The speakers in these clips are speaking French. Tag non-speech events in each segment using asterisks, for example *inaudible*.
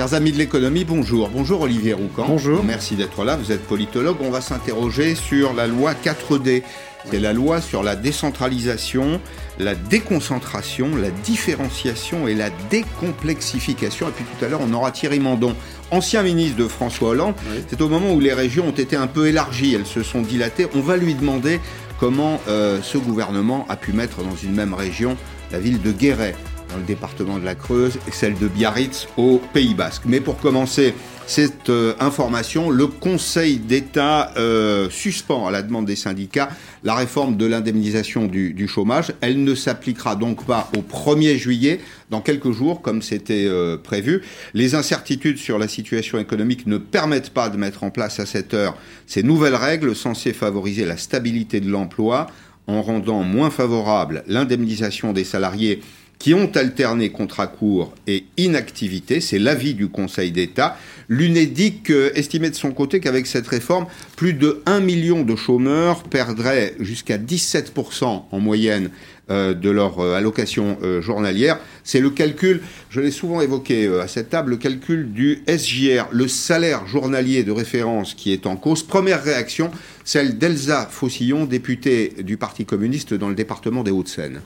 Chers amis de l'économie, bonjour. Bonjour Olivier Roucan. Bonjour. Merci d'être là. Vous êtes politologue. On va s'interroger sur la loi 4D. C'est la loi sur la décentralisation, la déconcentration, la différenciation et la décomplexification. Et puis tout à l'heure, on aura Thierry Mandon, ancien ministre de François Hollande. C'est au moment où les régions ont été un peu élargies, elles se sont dilatées. On va lui demander comment euh, ce gouvernement a pu mettre dans une même région la ville de Guéret dans le département de la Creuse et celle de Biarritz au Pays Basque. Mais pour commencer cette euh, information, le Conseil d'État euh, suspend à la demande des syndicats la réforme de l'indemnisation du, chômage. Elle ne s'appliquera donc pas au 1er juillet, dans quelques jours, comme c'était euh, prévu. Les incertitudes sur la situation économique ne permettent pas de mettre en place à cette heure ces nouvelles règles censées favoriser la stabilité de l'emploi en rendant moins favorable l'indemnisation des salariés qui ont alterné contrat court et inactivité. C'est l'avis du Conseil d'État. L'UNEDIC estimait de son côté qu'avec cette réforme, plus de 1 million de chômeurs perdraient jusqu'à 17% en moyenne euh, de leur euh, allocation euh, journalière. C'est le calcul, je l'ai souvent évoqué à cette table, le calcul du SJR, le salaire journalier de référence qui est en cause. Première réaction, celle d'Elsa Faucillon, députée du Parti communiste dans le département des Hauts-de-Seine.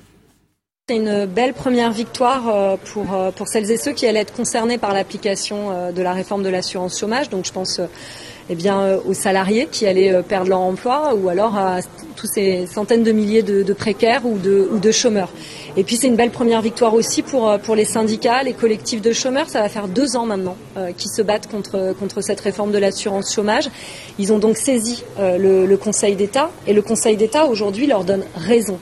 C'est une belle première victoire pour, pour celles et ceux qui allaient être concernés par l'application de la réforme de l'assurance chômage. Donc je pense eh bien, aux salariés qui allaient perdre leur emploi ou alors à tous ces centaines de milliers de, précaires ou de, chômeurs. Et puis c'est une belle première victoire aussi pour, pour les syndicats, les collectifs de chômeurs. Ça va faire deux ans maintenant euh, qu'ils se battent contre, contre cette réforme de l'assurance chômage. Ils ont donc saisi euh, le Conseil d'État et le Conseil d'État aujourd'hui leur donne raison.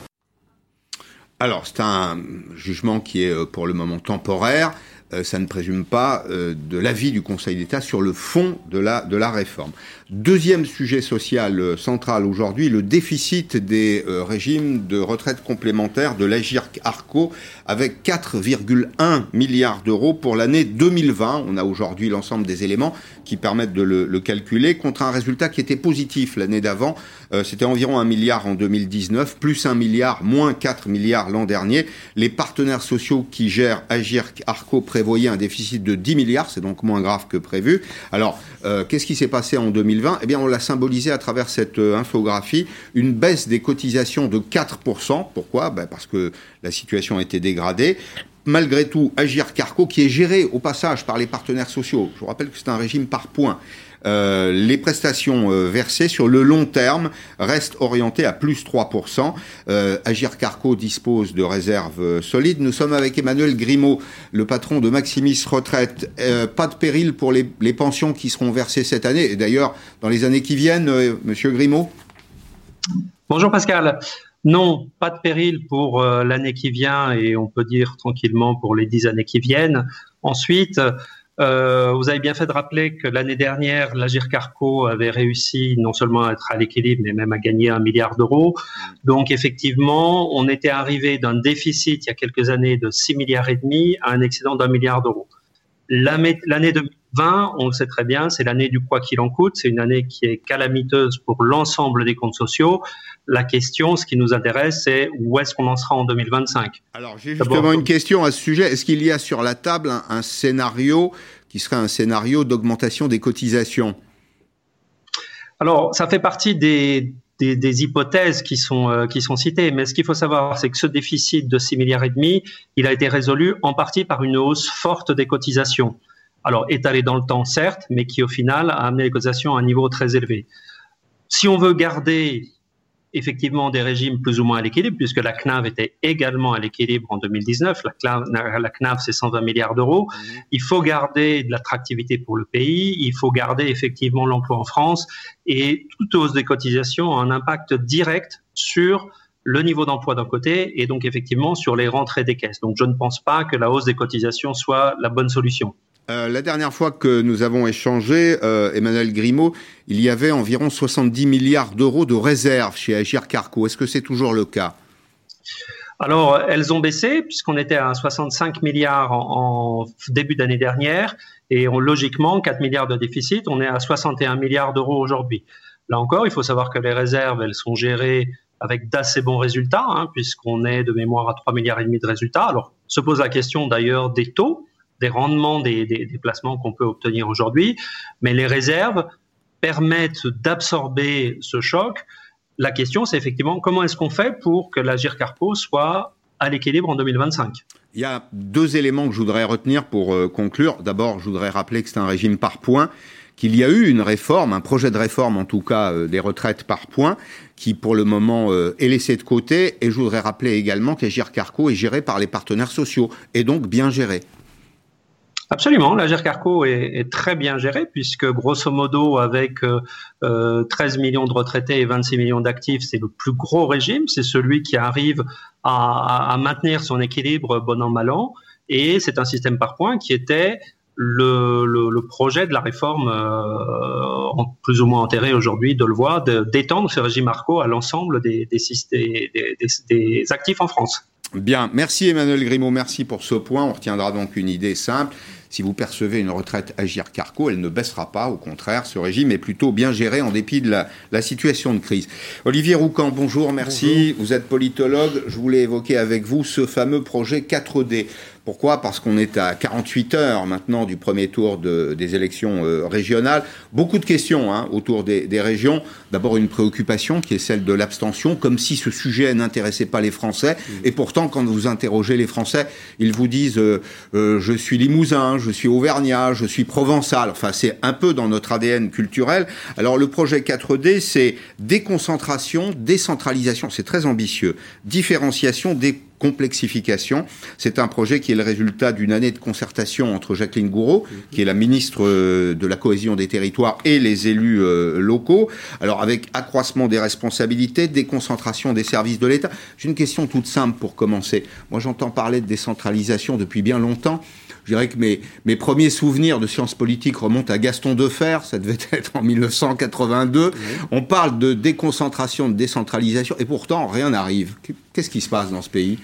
Alors, c'est un jugement qui est pour le moment temporaire. Euh, ça ne présume pas euh, de l'avis du Conseil d'État sur le fond de la, de la réforme. Deuxième sujet social euh, central aujourd'hui, le déficit des euh, régimes de retraite complémentaire de l'Agirc-Arco avec 4,1 milliards d'euros pour l'année 2020. On a aujourd'hui l'ensemble des éléments qui permettent de le, le, calculer contre un résultat qui était positif l'année d'avant. Euh, C'était environ 1 milliard en 2019, plus 1 milliard, moins 4 milliards l'an dernier. Les partenaires sociaux qui gèrent Agirc-Arco prévoyaient un déficit de 10 milliards, c'est donc moins grave que prévu. Alors, qu'est-ce qui s'est passé en 2020 eh bien, on l'a symbolisé à travers cette euh, infographie, une baisse des cotisations de 4%. Pourquoi? Ben Parce que la situation a été dégradée. Malgré tout, Agir Carco, qui est géré au passage par les partenaires sociaux, je vous rappelle que c'est un régime par points, euh, les prestations euh, versées sur le long terme restent orientées à plus 3%. Euh, Agir Carco dispose de réserves solides. Nous sommes avec Emmanuel Grimaud, le patron de Maximis Retraite. Pas de péril pour les, les, pensions qui seront versées cette année et d'ailleurs dans les années qui viennent, Monsieur Grimaud? Bonjour Pascal. Non, pas de péril pour l'année qui vient et on peut dire tranquillement pour les dix années qui viennent. Ensuite, euh, vous avez bien fait de rappeler que l'année dernière, l'Agir Carco avait réussi non seulement à être à l'équilibre, mais même à gagner un milliard d'euros. Donc effectivement, on était arrivé d'un déficit il y a quelques années de 6 milliards et demi à un excédent d'un milliard d'euros. L'année 2020, on le sait très bien, c'est l'année du quoi qu'il en coûte. C'est une année qui est calamiteuse pour l'ensemble des comptes sociaux. La question, ce qui nous intéresse, c'est où est-ce qu'on en sera en 2025 Alors, j'ai justement une question à ce sujet. Est-ce qu'il y a sur la table un, un scénario qui serait un scénario d'augmentation des cotisations? Alors, ça fait partie des, des, hypothèses qui sont, euh, qui sont citées. Mais ce qu'il faut savoir, c'est que ce déficit de 6 milliards et demi, il a été résolu en partie par une hausse forte des cotisations. Alors, étalée dans le temps, certes, mais qui au final a amené les cotisations à un niveau très élevé. Si on veut garder effectivement des régimes plus ou moins à l'équilibre, puisque la CNAV était également à l'équilibre en 2019. La CNAV, la CNAV c'est 120 milliards d'euros. Mmh. Il faut garder de l'attractivité pour le pays, il faut garder effectivement l'emploi en France, et toute hausse des cotisations a un impact direct sur le niveau d'emploi d'un côté et donc effectivement sur les rentrées des caisses. Donc je ne pense pas que la hausse des cotisations soit la bonne solution. Euh, la dernière fois que nous avons échangé, euh, Emmanuel Grimaud, il y avait environ 70 milliards d'euros de réserves chez Agir Carco. Est-ce que c'est toujours le cas? Alors, elles ont baissé puisqu'on était à 65 milliards en, début d'année dernière et on, logiquement 4 milliards de déficit. On est à 61 milliards d'euros aujourd'hui. Là encore, il faut savoir que les réserves, elles sont gérées avec d'assez bons résultats, hein, puisqu'on est de mémoire à 3 milliards et demi de résultats. Alors, se pose la question d'ailleurs des taux des rendements des, placements qu'on peut obtenir aujourd'hui, mais les réserves permettent d'absorber ce choc. La question, c'est effectivement comment est-ce qu'on fait pour que la Carco soit à l'équilibre en 2025 Il y a deux éléments que je voudrais retenir pour euh, conclure. D'abord, je voudrais rappeler que c'est un régime par points qu'il y a eu une réforme, un projet de réforme en tout cas euh, des retraites par points, qui pour le moment euh, est laissé de côté. Et je voudrais rappeler également qu'Agir Carco est géré par les partenaires sociaux et donc bien géré. Absolument, la Carco est, est, très bien gérée puisque grosso modo avec euh, 13 millions de retraités et 26 millions d'actifs, c'est le plus gros régime, c'est celui qui arrive à, maintenir son équilibre bon an mal an et c'est un système par points qui était le, projet de la réforme, euh, plus ou moins enterré aujourd'hui, de le voir, d'étendre ce régime ARCO à l'ensemble des, des, des, actifs en France. Bien, merci Emmanuel Grimaud, merci pour ce point. On retiendra donc une idée simple. Si vous percevez une retraite Agir Carco, elle ne baissera pas. Au contraire, ce régime est plutôt bien géré en dépit de la, la situation de crise. Olivier Roucan, bonjour, merci. Bonjour. Vous êtes politologue. Je voulais évoquer avec vous ce fameux projet 4D. Pourquoi? Parce qu'on est à 48 heures maintenant du premier tour de, des élections euh, régionales. Beaucoup de questions hein, autour des, des régions. D'abord une préoccupation qui est celle de l'abstention, comme si ce sujet n'intéressait pas les Français. Mmh. Et pourtant, quand vous interrogez les Français, ils vous disent euh, euh, je suis limousin, je suis auvergnat, je suis provençal. Enfin, c'est un peu dans notre ADN culturel. Alors le projet 4D, c'est déconcentration, décentralisation. C'est très ambitieux. Différenciation, des complexification. C'est un projet qui est le résultat d'une année de concertation entre Jacqueline Gouraud, qui est la ministre euh, de la cohésion des territoires, et les élus euh, locaux. Alors avec accroissement des responsabilités, déconcentration des services de l'État. J'ai une question toute simple pour commencer. Moi j'entends parler de décentralisation depuis bien longtemps. Je dirais que mes, mes premiers souvenirs de sciences politiques remontent à Gaston Defer, ça devait *laughs* être en 1982. Oui. On parle de déconcentration, de décentralisation, et pourtant rien n'arrive. Qu'est-ce qui se passe dans ce pays?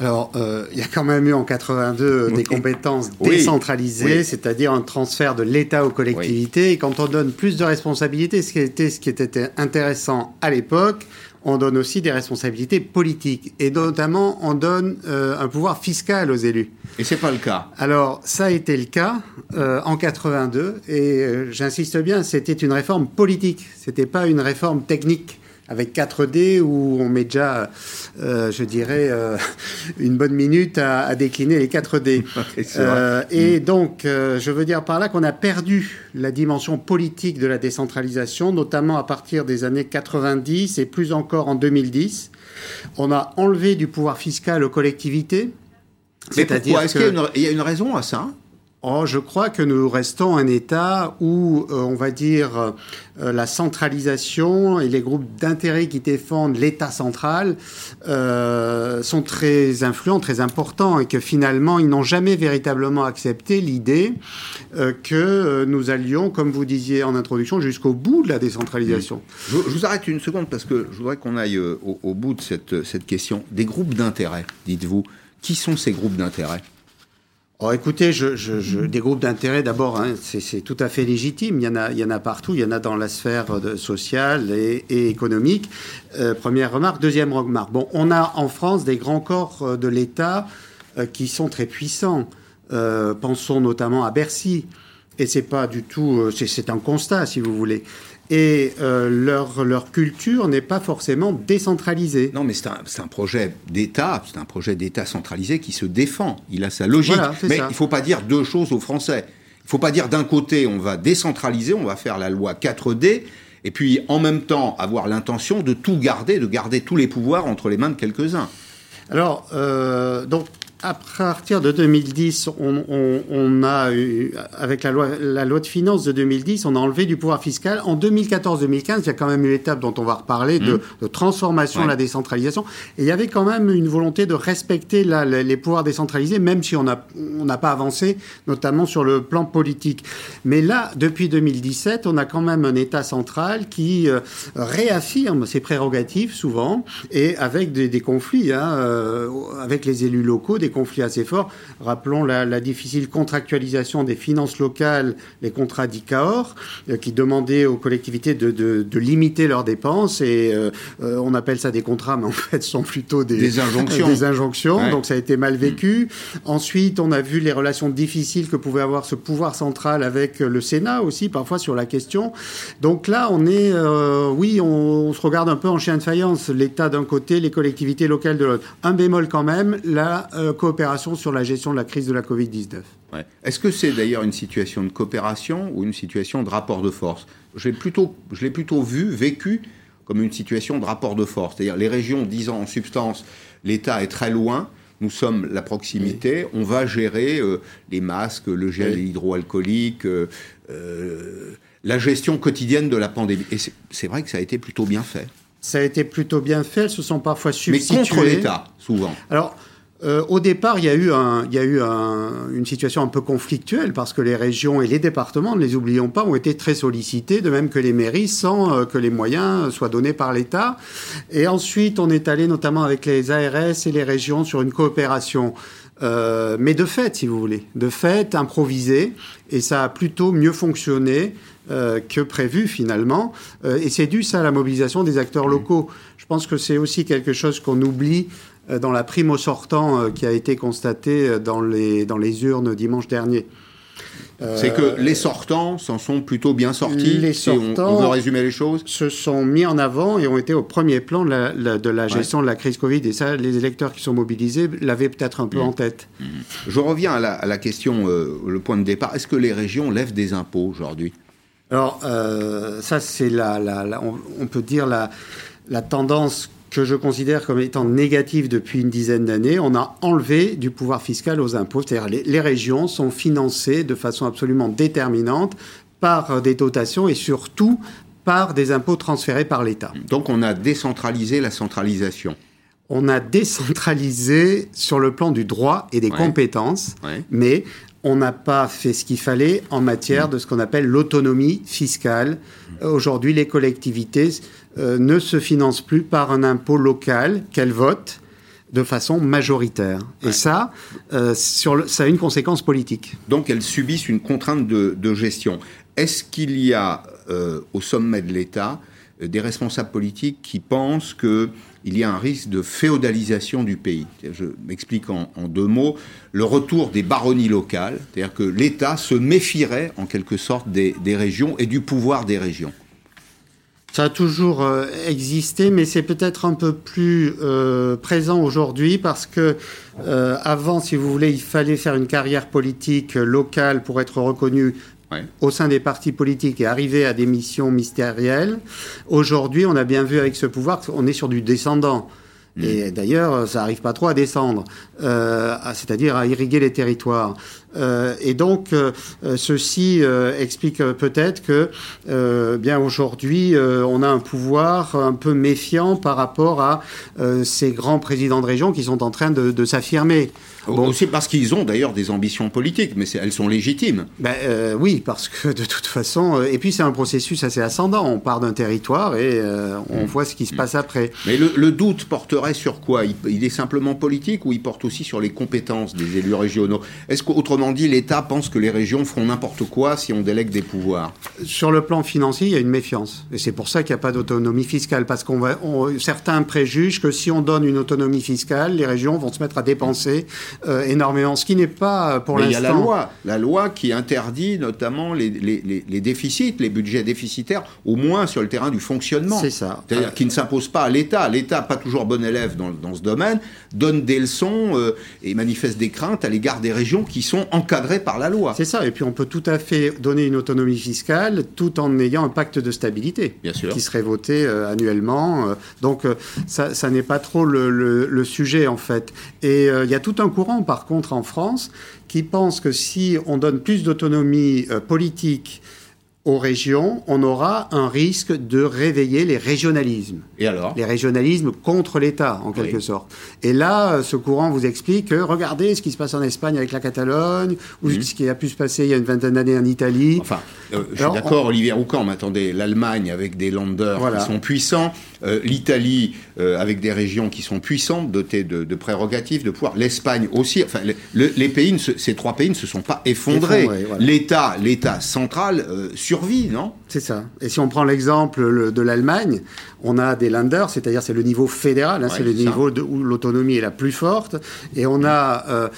Alors, euh, il y a quand même eu en 82 oui. des compétences décentralisées, oui. c'est-à-dire un transfert de l'État aux collectivités. Oui. Et quand on donne plus de responsabilités, ce qui était, ce qui était intéressant à l'époque, on donne aussi des responsabilités politiques. Et notamment, on donne euh, un pouvoir fiscal aux élus. Et c'est pas le cas. Alors, ça a été le cas euh, en 82. Et euh, j'insiste bien, c'était une réforme politique. C'était pas une réforme technique avec 4D où on met déjà, euh, je dirais, euh, une bonne minute à, à, décliner les 4D. *laughs* euh, et mmh. donc, je veux dire par là qu'on a perdu la dimension politique de la décentralisation, notamment à partir des années 90 et plus encore en 2010. On a enlevé du pouvoir fiscal aux collectivités. Mais pourquoi? Est-ce qu'il y, y, a une raison à ça? Oh, je crois que nous restons un État où, euh, on va dire, euh, la centralisation et les groupes d'intérêt qui défendent l'État central euh, sont très influents, très importants, et que finalement, ils n'ont jamais véritablement accepté l'idée que nous allions, comme vous disiez en introduction, jusqu'au bout de la décentralisation. Je, vous arrête une seconde parce que je voudrais qu'on aille au, au, bout de cette, cette question. Des groupes d'intérêt, dites-vous. Qui sont ces groupes d'intérêt? Oh, écoutez, je, je, je, des groupes d'intérêt, d'abord, hein, c'est tout à fait légitime. Il y, en a, il y en a partout. Il y en a dans la sphère de, sociale et, économique. Euh, première remarque. Deuxième remarque. Bon, on a en France des grands corps euh, de l'État euh, qui sont très puissants. Euh, pensons notamment à Bercy. Et c'est pas du tout, c'est un constat, si vous voulez et euh, leur, leur culture n'est pas forcément décentralisée. Non, mais c'est un, un, projet d'État, c'est un projet d'État centralisé qui se défend. Il a sa logique. Voilà, mais ça. il ne faut pas dire deux choses aux Français. Il ne faut pas dire d'un côté, on va décentraliser, on va faire la loi 4D, et puis en même temps avoir l'intention de tout garder, de garder tous les pouvoirs entre les mains de quelques-uns. Alors, euh, donc, à partir de 2010, on, on, on, a eu, avec la loi, la loi de finances de 2010, on a enlevé du pouvoir fiscal. En 2014-2015, il y a quand même une étape dont on va reparler de, mmh. de transformation, ouais. la décentralisation. Et il y avait quand même une volonté de respecter la, les, les pouvoirs décentralisés, même si on n'a on pas avancé, notamment sur le plan politique. Mais là, depuis 2017, on a quand même un État central qui euh, réaffirme ses prérogatives souvent, et avec des, des conflits hein, euh, avec les élus locaux, des des conflits assez forts. Rappelons la, difficile contractualisation des finances locales, les contrats d'ICAOR, euh, qui demandaient aux collectivités de, limiter leurs dépenses. Et euh, on appelle ça des contrats, mais en fait, ce sont plutôt des, injonctions. Des injonctions Donc ça a été mal vécu. Ensuite, on a vu les relations difficiles que pouvait avoir ce pouvoir central avec le Sénat aussi, parfois sur la question. Donc là, on est, oui, on, on se regarde un peu en chien de faïence. L'État d'un côté, les collectivités locales de l'autre. Un bémol quand même, la euh, coopération sur la gestion de la crise de la Covid-19. Est-ce que c'est d'ailleurs une situation de coopération ou une situation de rapport de force? Je l'ai plutôt, plutôt vu, vécu comme une situation de rapport de force. C'est-à-dire les régions disant en substance l'État est très loin, nous sommes la proximité, on va gérer euh, les masques, le gel hydroalcoolique, euh, la gestion quotidienne de la pandémie. Et c'est vrai que ça a été plutôt bien fait ça a été plutôt bien fait. Elles se sont parfois substituées. Mais contre l'État, souvent. Alors, euh, au départ, il y a eu, un, il y a eu une situation un peu conflictuelle parce que les régions et les départements, ne les oublions pas, ont été très sollicités, de même que les mairies, sans euh, que les moyens soient donnés par l'État. Et ensuite, on est allé notamment avec les ARS et les régions sur une coopération. Euh, mais de fait, si vous voulez, de fait, improvisé, et ça a plutôt mieux fonctionné euh, que prévu finalement. Euh, et c'est dû ça à la mobilisation des acteurs locaux. Je pense que c'est aussi quelque chose qu'on oublie dans la prime au sortant qui a été constatée dans les, dans les urnes dimanche dernier. C'est que les sortants s'en sont plutôt bien sortis. Les sortants, on, veut résumer les choses. Se sont mis en avant et ont été au premier plan de la, de la gestion de la crise Covid. Et ça, les électeurs qui sont mobilisés l'avaient peut-être un peu mmh. en tête. Mmh. Je reviens à la, à la question, le point de départ. Est-ce que les régions lèvent des impôts aujourd'hui? Alors, euh, ça, c'est la, la, on, peut dire la, la tendance que je considère comme étant négative depuis une dizaine d'années. On a enlevé du pouvoir fiscal aux impôts. C'est-à-dire les, les régions sont financées de façon absolument déterminante par des dotations et surtout par des impôts transférés par l'État. Donc on a décentralisé la centralisation on a décentralisé sur le plan du droit et des compétences, mais on n'a pas fait ce qu'il fallait en matière de ce qu'on appelle l'autonomie fiscale. Aujourd'hui, les collectivités euh, ne se financent plus par un impôt local qu'elles votent de façon majoritaire. Et ça, euh, sur ça a une conséquence politique. Donc elles subissent une contrainte de, gestion. Est-ce qu'il y a euh, au sommet de l'État des responsables politiques qui pensent que il y a un risque de féodalisation du pays? Je m'explique en, deux mots. Le retour des baronnies locales, c'est-à-dire que l'État se méfierait en quelque sorte des, régions et du pouvoir des régions. Ça a toujours euh, existé, mais c'est peut-être un peu plus euh, présent aujourd'hui parce que euh, avant, si vous voulez, il fallait faire une carrière politique locale pour être reconnu au sein des partis politiques et arriver à des missions mystérielles. Aujourd'hui, on a bien vu avec ce pouvoir qu'on est sur du descendant. Mm. Et d'ailleurs, ça n'arrive pas trop à descendre, euh, c'est-à-dire à irriguer les territoires. Euh, et donc, euh, ceci explique peut-être que, bien aujourd'hui, on a un pouvoir un peu méfiant par rapport à ces grands présidents de région qui sont en train de s'affirmer. Bon. Aussi parce qu'ils ont d'ailleurs des ambitions politiques, mais elles sont légitimes. Ben, euh, oui, parce que de toute façon, euh, et puis c'est un processus assez ascendant. On part d'un territoire et euh, on mm. voit ce qui se passe après. Mais le, doute porterait sur quoi? Il, est simplement politique ou il porte aussi sur les compétences des élus régionaux? Est-ce qu'autrement dit, l'État pense que les régions feront n'importe quoi si on délègue des pouvoirs Sur le plan financier, il y a une méfiance. Et c'est pour ça qu'il n'y a pas d'autonomie fiscale, parce qu'on va, certains préjugent que si on donne une autonomie fiscale, les régions vont se mettre à dépenser euh, énormément, ce qui n'est pas euh, pour l'instant. Il y a la loi, la loi qui interdit notamment les, les, déficits, les budgets déficitaires, au moins sur le terrain du fonctionnement. C'est ça. C'est-à-dire qui ne s'impose pas à l'État. L'État, pas toujours bon élève dans, dans ce domaine, donne des leçons euh, et manifeste des craintes à l'égard des régions qui sont encadrées par la loi. C'est ça. Et puis on peut tout à fait donner une autonomie fiscale tout en ayant un pacte de stabilité Bien sûr. qui serait voté annuellement. donc ça, ça n'est pas trop le, le, sujet en fait. Et il y a tout un courant par contre, en France, qui pense que si on donne plus d'autonomie euh, politique aux régions, on aura un risque de réveiller les régionalismes. Et alors? Les régionalismes contre l'État, en quelque sorte. Et là, euh, ce courant vous explique que regardez ce qui se passe en Espagne avec la Catalogne, ou mhm. ce qui a pu se passer il y a une vingtaine d'années en Italie. Enfin, Euh, je suis d'accord, Olivier Roucan, mais attendez, l'Allemagne avec des landers qui sont puissants, euh, l'Italie euh, avec des régions qui sont puissantes, dotées de, prérogatives, de pouvoir, l'Espagne aussi. Enfin, les pays, ces trois pays ne se sont pas effondrés. L'État, l'État central survit, non? C'est ça. Et si on prend l'exemple de l'Allemagne, on a des landers, c'est-à-dire c'est le niveau fédéral, hein, c'est le niveau où l'autonomie est la plus forte, et on a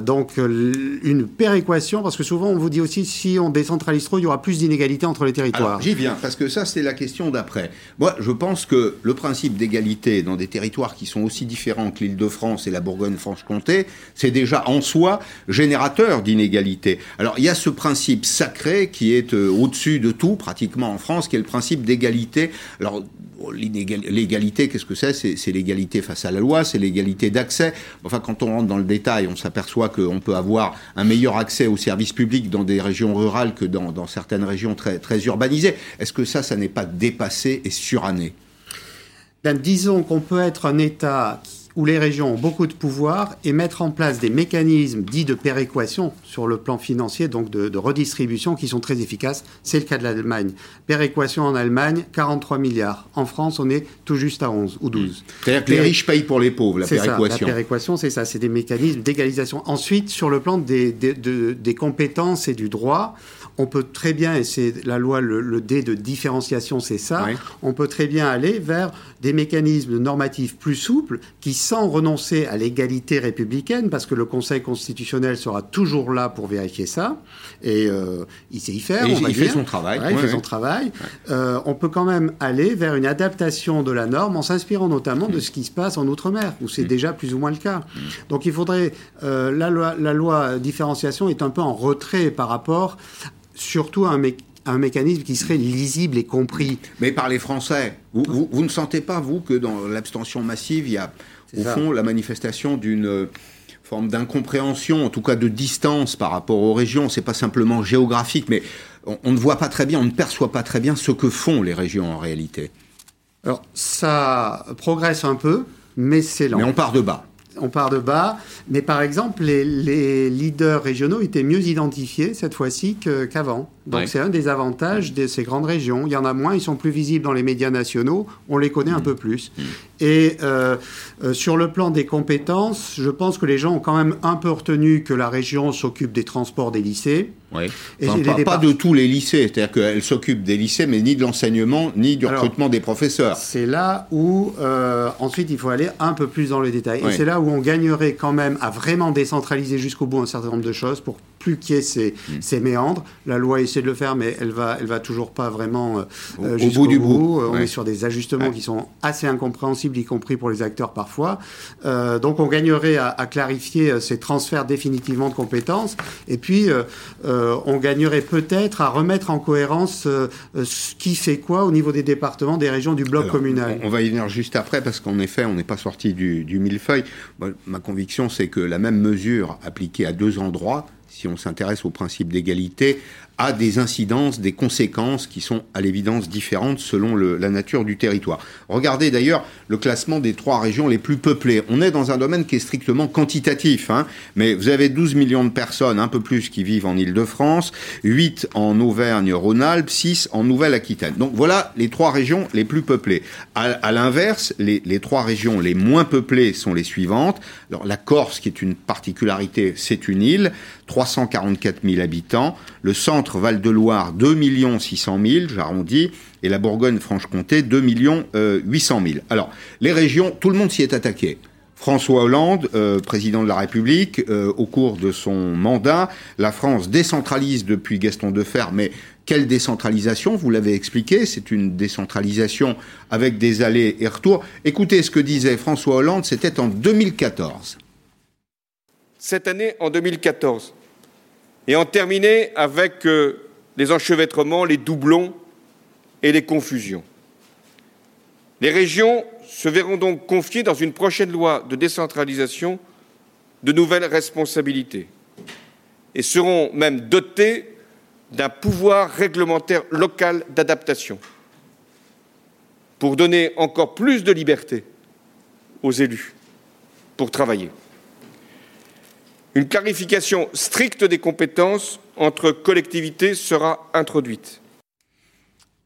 donc une péréquation, parce que souvent on vous dit aussi si on décentralise trop, il y aura plus d'inégalités entre les territoires. J'y viens, parce que ça c'est la question d'après. Moi je pense que le principe d'égalité dans des territoires qui sont aussi différents que l'Île-de-France et la Bourgogne-Franche-Comté, c'est déjà en soi générateur d'inégalités. Alors il y a ce principe sacré qui est euh, au-dessus de tout pratiquement en France, qui est le principe d'égalité. Alors l'égalité, qu'est-ce que c'est? C'est l'égalité face à la loi, c'est l'égalité d'accès. Enfin, quand on rentre dans le détail, on s'aperçoit qu'on peut avoir un meilleur accès aux services publics dans des régions rurales que dans, certaines régions très, urbanisées. Est-ce que ça, ça n'est pas dépassé et suranné? Ben, Disons qu'on peut être un État où les régions ont beaucoup de pouvoir et mettre en place des mécanismes dits de péréquation sur le plan financier, donc de, redistribution, qui sont très efficaces. C'est le cas de l'Allemagne. Péréquation en Allemagne, 43 milliards. En France, on est tout juste à 11 ou 12. C'est-à-dire que les riches payent pour les pauvres, la péréquation. Ça, la péréquation, c'est ça. C'est des mécanismes d'égalisation. Ensuite, sur le plan des, des, des compétences et du droit, on peut très bien, et c'est la loi, le, D de différenciation, c'est ça, on peut très bien aller vers des mécanismes normatifs plus souples qui, sans renoncer à l'égalité républicaine, parce que le Conseil constitutionnel sera toujours là pour vérifier ça, et euh, il sait y faire. on il, fait son travail. il fait son travail. Euh, on peut quand même aller vers une adaptation de la norme en s'inspirant notamment de ce qui se passe en Outre-mer, où c'est mm. déjà plus ou moins le cas. Mm. Donc il faudrait. Euh, la, loi, la loi différenciation est un peu en retrait par rapport surtout un, un mécanisme qui serait lisible et compris. Mais par les Français, vous, ne sentez pas, vous, que dans l'abstention massive, il y a au fond la manifestation d'une euh, forme d'incompréhension, en tout cas de distance par rapport aux régions. C'est pas simplement géographique, mais on, on, ne voit pas très bien, on ne perçoit pas très bien ce que font les régions en réalité. Alors ça progresse un peu, mais c'est lent. Mais on part de bas on part de bas, mais par exemple, les, leaders régionaux étaient mieux identifiés cette fois-ci qu'avant. Donc c'est un des avantages de ces grandes régions. Il y en a moins, ils sont plus visibles dans les médias nationaux, on les connaît un mmh. peu plus. Mmh. Et euh, euh, sur le plan des compétences, je pense que les gens ont quand même un peu retenu que la région s'occupe des transports des lycées. Oui. Et pas, de tous les lycées, c'est-à-dire qu'elle s'occupe des lycées, mais ni de l'enseignement, ni du recrutement des professeurs. C'est là où, euh, ensuite, il faut aller un peu plus dans le détail. Et c'est là où on gagnerait quand même à vraiment décentraliser jusqu'au bout un certain nombre de choses pour plus qu'il y ait ces, mm. méandres. La loi essaie de le faire, mais elle va, elle va toujours pas vraiment euh, au, euh, bout du bout. Euh, on est sur des ajustements qui sont assez incompréhensibles, y compris pour les acteurs parfois. donc on gagnerait à, clarifier ces transferts définitivement de compétences. Et puis on gagnerait peut-être à remettre en cohérence ce qui fait quoi au niveau des départements, des régions, du bloc communal. On, va y venir juste après, parce qu'en effet, on n'est pas sorti du, du millefeuille. ma conviction, c'est que la même mesure appliquée à deux endroits si on s'intéresse au principe d'égalité, a des incidences, des conséquences qui sont à l'évidence différentes selon la nature du territoire. Regardez d'ailleurs le classement des trois régions les plus peuplées. On est dans un domaine qui est strictement quantitatif, hein, mais vous avez 12 millions de personnes, un peu plus, qui vivent en Île-de-France, 8 en Auvergne-Rhône-Alpes, 6 en Nouvelle-Aquitaine. Donc voilà les trois régions les plus peuplées. À, l'inverse, les, les trois régions les moins peuplées sont les suivantes. Alors la Corse, qui est une particularité, c'est une île, 344 000 habitants. Le centre Val-de-Loire, 2 600 000, j'arrondis. Et la Bourgogne-Franche-Comté, 2 800 000. Alors, les régions, tout le monde s'y est attaqué. François Hollande, euh, président de la République, euh, au cours de son mandat, la France décentralise depuis Gaston Defer, mais quelle décentralisation Vous l'avez expliqué, c'est une décentralisation avec des allées et retours. Écoutez ce que disait François Hollande, c'était en 2014. Cette année, en 2014, et en terminer avec euh, les enchevêtrements, les doublons et les confusions. Les régions se verront donc confier dans une prochaine loi de décentralisation de nouvelles responsabilités et seront même dotées d'un pouvoir réglementaire local d'adaptation pour donner encore plus de liberté aux élus pour travailler. Une clarification stricte des compétences entre collectivités sera introduite.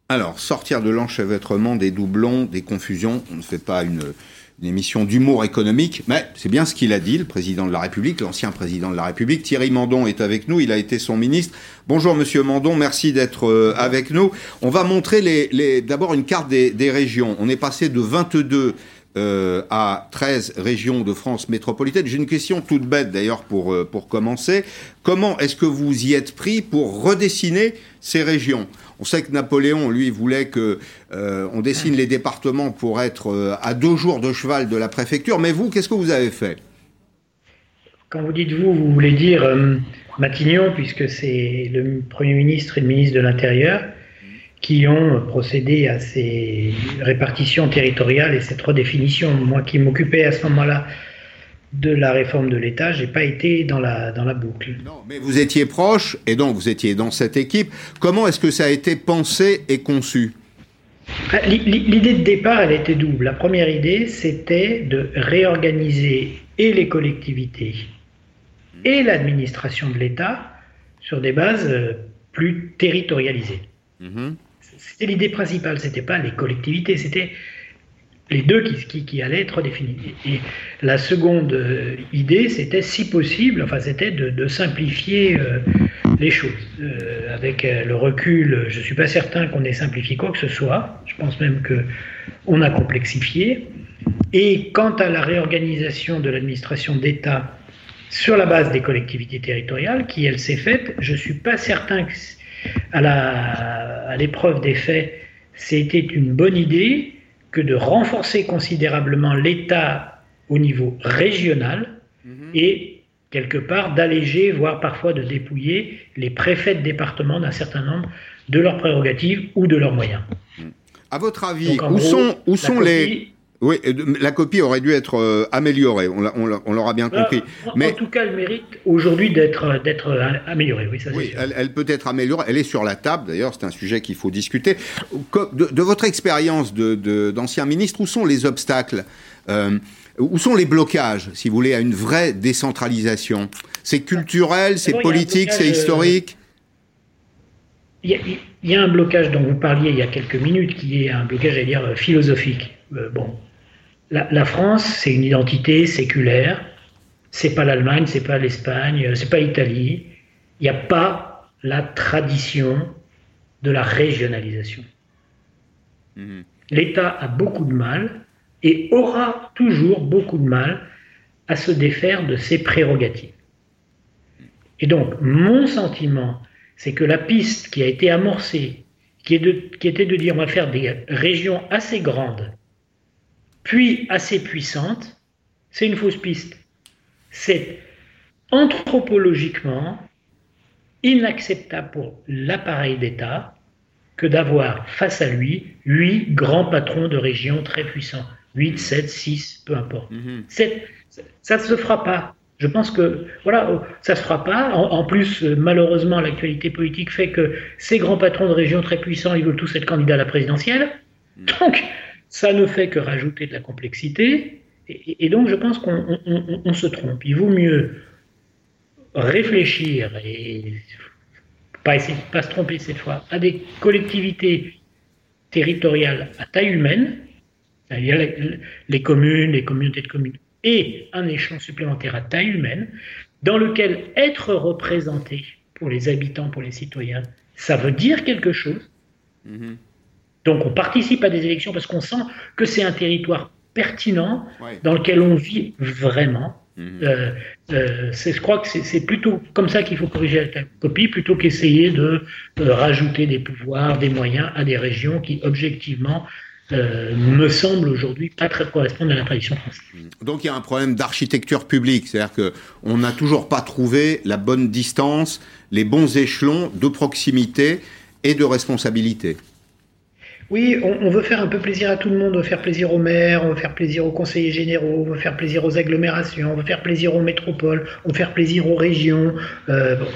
Alors, sortir de l'enchevêtrement, des doublons, des confusions, on ne fait pas une, émission d'humour économique, mais c'est bien ce qu'il a dit, le président de la République, l'ancien président de la République. Thierry Mandon est avec nous, il a été son ministre. Bonjour Monsieur Mandon, merci d'être euh, avec nous. On va montrer d'abord une carte des, régions. On est passé de 22 euh, à 13 régions de France métropolitaine. J'ai une question toute bête d'ailleurs pour, euh, pour commencer. Comment est-ce que vous y êtes pris pour redessiner ces régions? On sait que Napoléon, lui, voulait que euh, on dessine les départements pour être à deux jours de cheval de la préfecture. Mais vous, qu'est-ce que vous avez fait? Quand vous dites vous, vous voulez dire Matignon, puisque c'est le Premier ministre et le ministre de l'Intérieur qui ont procédé à ces répartitions territoriales et cette redéfinition. Moi qui m'occupais à ce moment-là de la réforme de l'État, j'ai pas été dans la, dans la boucle. Non, mais vous étiez proche et donc vous étiez dans cette équipe. Comment est-ce que ça a été pensé et conçu? Ah, L'idée de départ, elle était double. La première idée, c'était de réorganiser et les collectivités et l'administration de l'État sur des bases euh, plus territorialisées. Mm-hmm. C'était l'idée principale, c'était pas les collectivités, c'était les deux qui, allaient être définis. Et la seconde euh, idée, c'était si possible, enfin c'était de, simplifier euh, les choses. Euh, avec le recul, je ne suis pas certain qu'on ait simplifié quoi que ce soit. Je pense même qu'on a complexifié. Et quant à la réorganisation de l'administration d'État sur la base des collectivités territoriales, qui elle s'est faite, je ne suis pas certain que à l'épreuve des faits, c'était une bonne idée que de renforcer considérablement l'État au niveau régional mhm. et quelque part d'alléger, voire parfois de dépouiller les préfets de département d'un certain nombre de leurs prérogatives ou de leurs moyens. À votre avis, où sont, où sont les... Oui, la copie aurait dû être euh, améliorée, on l'aura bien euh, compris. En, Mais, en tout cas, elle mérite aujourd'hui d'être améliorée, oui, ça Oui, elle, peut être améliorée, elle est sur la table, d'ailleurs, c'est un sujet qu'il faut discuter. De, votre expérience d'ancien ministre, où sont les obstacles euh, Où sont les blocages, si vous voulez, à une vraie décentralisation? C'est culturel, c'est politique, c'est historique? Il y, a, un blocage dont vous parliez il y a quelques minutes, qui est un blocage, à dire, philosophique. bon, la, France, c'est une identité séculaire. C'est pas l'Allemagne, c'est pas l'Espagne, c'est pas l'Italie. Il n'y a pas la tradition de la régionalisation. Mhm. L'État a beaucoup de mal et aura toujours beaucoup de mal à se défaire de ses prérogatives. Et donc, mon sentiment, c'est que la piste qui a été amorcée, qui, qui était de dire on va faire des régions assez grandes puis assez puissante, c'est une fausse piste. C'est anthropologiquement inacceptable pour l'appareil d'État que d'avoir face à lui huit grands patrons de régions très puissants. 8, 7, 6, peu importe. Mhm. Ça ne se fera pas. Je pense que voilà, ça ne se fera pas. En, plus, malheureusement, l'actualité politique fait que ces grands patrons de régions très puissants, ils veulent tous être candidats à la présidentielle. Mhm. Donc, ça ne fait que rajouter de la complexité, et, donc je pense qu'on se trompe. Il vaut mieux réfléchir et pas essayer pas se tromper cette fois à des collectivités territoriales à taille humaine, c'est-à-dire les, communes, les communautés de communes, et un échelon supplémentaire à taille humaine, dans lequel être représenté pour les habitants, pour les citoyens, ça veut dire quelque chose. Mm-hmm. Donc on participe à des élections parce qu'on sent que c'est un territoire pertinent dans lequel on vit vraiment. Mhm. Euh, euh, je crois que c'est plutôt comme ça qu'il faut corriger la copie, plutôt qu'essayer de, rajouter des pouvoirs, des moyens à des régions qui, objectivement, euh, me semblent aujourd'hui pas très correspondre à la tradition française. Donc il y a un problème d'architecture publique, c'est-à-dire qu'on n'a toujours pas trouvé la bonne distance, les bons échelons de proximité et de responsabilité. Oui, on, veut faire un peu plaisir à tout le monde, on veut faire plaisir aux maires, on veut faire plaisir aux conseillers généraux, on veut faire plaisir aux agglomérations, on veut faire plaisir aux métropoles, on veut faire plaisir aux régions. Euh, bon,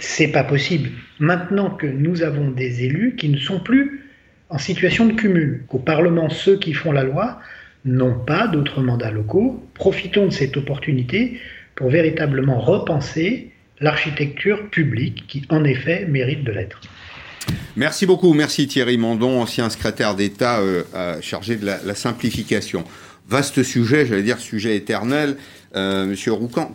c'est pas possible. Maintenant que nous avons des élus qui ne sont plus en situation de cumul, qu'au Parlement, ceux qui font la loi n'ont pas d'autres mandats locaux, profitons de cette opportunité pour véritablement repenser l'architecture publique qui, en effet, mérite de l'être. Merci beaucoup. Merci Thierry Mandon, ancien secrétaire d'État euh, chargé de la, simplification. Vaste sujet, j'allais dire sujet éternel. Euh, Monsieur Roucan,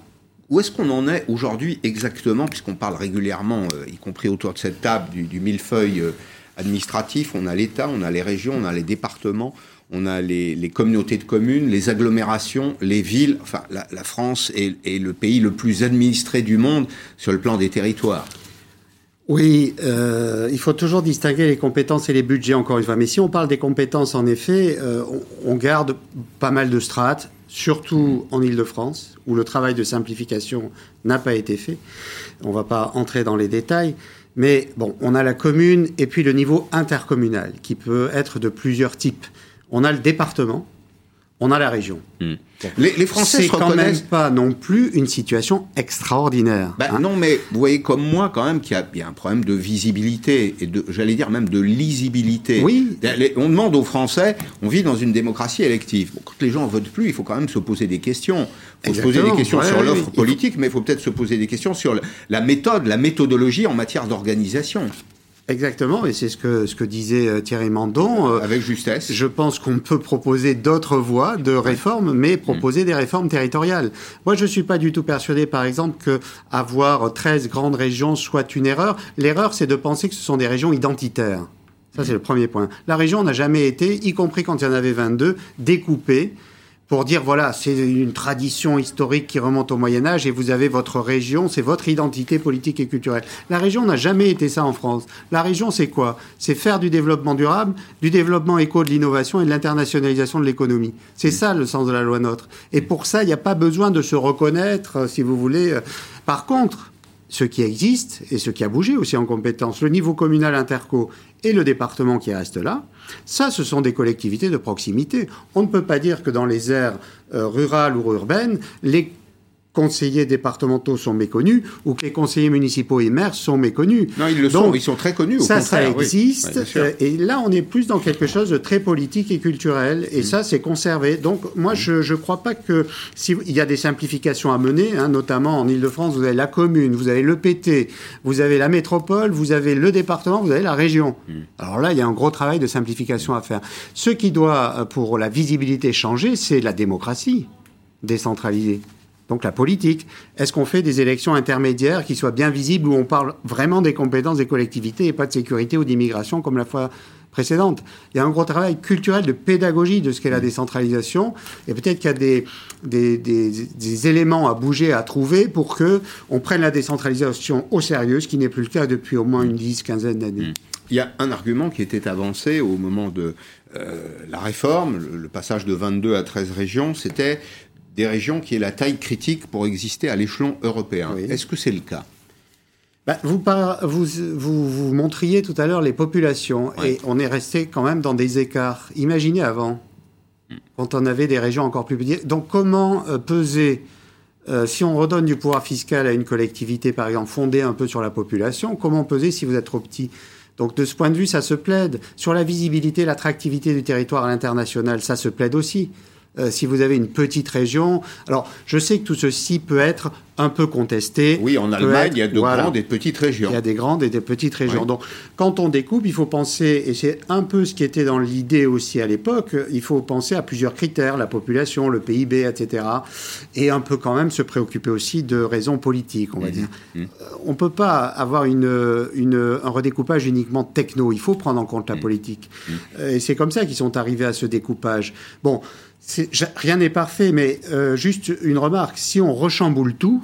où est-ce qu'on en est aujourd'hui exactement, puisqu'on parle régulièrement, euh, y compris autour de cette table, du, millefeuille euh, administratif? On a l'État, on a les régions, on a les départements, on a les, communautés de communes, les agglomérations, les villes. Enfin, la, France est, le pays le plus administré du monde sur le plan des territoires. Oui, euh, il faut toujours distinguer les compétences et les budgets, encore une fois. Mais si on parle des compétences, en effet, on, garde pas mal de strates surtout en Ile-de-France, où le travail de simplification n'a pas été fait. On ne va pas entrer dans les détails. Mais bon, on a la commune et puis le niveau intercommunal, qui peut être de plusieurs types. On a le département, on a la région. Hmm. Les, les, Français c'est quand même pas non plus une situation extraordinaire. Ben, hein. Non, mais vous voyez comme moi quand même qu'il y, a un problème de visibilité et de, j'allais dire même de lisibilité. Oui. On demande aux Français, on vit dans une démocratie élective. quand les gens votent plus, il faut quand même se poser des questions. Il faut se poser des questions sur l'offre politique, mais il faut peut-être se poser des questions sur la méthode, la méthodologie en matière d'organisation. Exactement, et c'est ce que, ce que disait euh, Thierry Mandon. Euh, Avec justesse. Je pense qu'on peut proposer d'autres voies de réforme, mais proposer des réformes territoriales. Moi, je ne suis pas du tout persuadé, par exemple, que avoir 13 grandes régions soit une erreur. L'erreur, c'est de penser que ce sont des régions identitaires. Ça, c'est le premier point. La région n'a jamais été, y compris quand il y en avait 22, découpée pour dire voilà, c'est une tradition historique qui remonte au Moyen Âge et vous avez votre région, c'est votre identité politique et culturelle. La région n'a jamais été ça en France. La région, c'est quoi? C'est faire du développement durable, du développement éco de l'innovation et de l'internationalisation de l'économie. C'est ça le sens de la loi NOTRe. Et pour ça, il n'y a pas besoin de se reconnaître, euh, si vous voulez. Par contre, ce qui existe et ce qui a bougé aussi en compétence, le niveau communal interco et le département qui reste là, ça, ce sont des collectivités de proximité. On ne peut pas dire que dans les aires euh, rurales ou urbaines, les conseillers départementaux sont méconnus ou que les conseillers municipaux et maires sont méconnus. Non, ils le sont, ils sont très connus. Au ça, ça existe. et là, on est plus dans quelque chose de très politique et culturel. Et mm. ça, c'est conservé. Donc, moi, je ne crois pas que s'il y a des simplifications à mener, hein, notamment en Ile-de-France, vous avez la commune, vous avez le PT, vous avez la métropole, vous avez le département, vous avez la région. Mm. Alors là, il y a un gros travail de simplification à faire. Ce qui doit, pour la visibilité, changer, c'est la démocratie décentralisée donc la politique. Est-ce qu'on fait des élections intermédiaires qui soient bien visibles où on parle vraiment des compétences des collectivités et pas de sécurité ou d'immigration comme la fois précédente? Il y a un gros travail culturel de pédagogie de ce qu'est la décentralisation et peut-être qu'il y a des, des, des, éléments à bouger, à trouver pour que on prenne la décentralisation au sérieux, ce qui n'est plus le cas depuis au moins une dix, quinzaine d'années. Il y a un argument qui était avancé au moment de euh, la réforme, le, passage de 22 à 13 régions, c'était des régions qui aient la taille critique pour exister à l'échelon européen. Est-ce que c'est le cas? Bah, vous, vous, vous, montriez tout à l'heure les populations et on est resté quand même dans des écarts. Imaginez avant, quand on avait des régions encore plus petites. Donc comment euh, peser, euh, si on redonne du pouvoir fiscal à une collectivité, par exemple, fondée un peu sur la population, comment peser si vous êtes trop petit? Donc de ce point de vue, ça se plaide. Sur la visibilité, l'attractivité du territoire à l'international, ça se plaide aussi. Euh, si vous avez une petite région. Alors, je sais que tout ceci peut être un peu contesté. Oui, en Allemagne, il y a de grandes et de petites régions. Il y a des grandes et des petites régions. Donc, quand on découpe, il faut penser, et c'est un peu ce qui était dans l'idée aussi à l'époque, il faut penser à plusieurs critères, la population, le PIB, etc. Et un peu quand même se préoccuper aussi de raisons politiques, on va mmh. dire. Mmh. Euh, on ne peut pas avoir une, une, un redécoupage uniquement techno, il faut prendre en compte la mmh. politique. Et c'est comme ça qu'ils sont arrivés à ce découpage. Bon, rien n'est parfait, mais euh, juste une remarque. Si on rechamboule tout,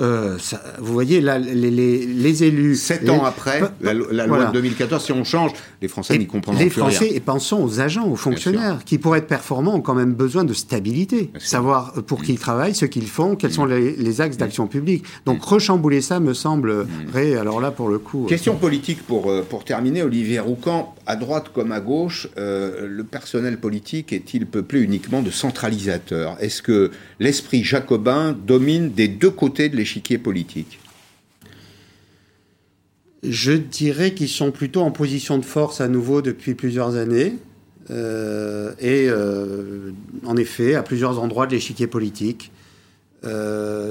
euh, vous voyez, là, les, les, élus. Sept ans après la, loi de 2014, si on change, les Français n'y comprennent rien. Les Français, et pensons aux agents, aux fonctionnaires, qui pour être performants ont quand même besoin de stabilité. Savoir pour qui ils travaillent, ce qu'ils font, quels sont les, axes d'action publique. Donc rechambouler ça me semble. Alors là, pour le coup. Question politique pour, euh, pour terminer, Olivier Roucan. À droite comme à gauche, euh, le personnel politique est-il peuplé uniquement de centralisateurs? Est-ce que l'esprit jacobin domine des deux côtés de l'échiquier politique? Je dirais qu'ils sont plutôt en position de force à nouveau depuis plusieurs années. Euh, et euh, en effet, à plusieurs endroits de l'échiquier politique.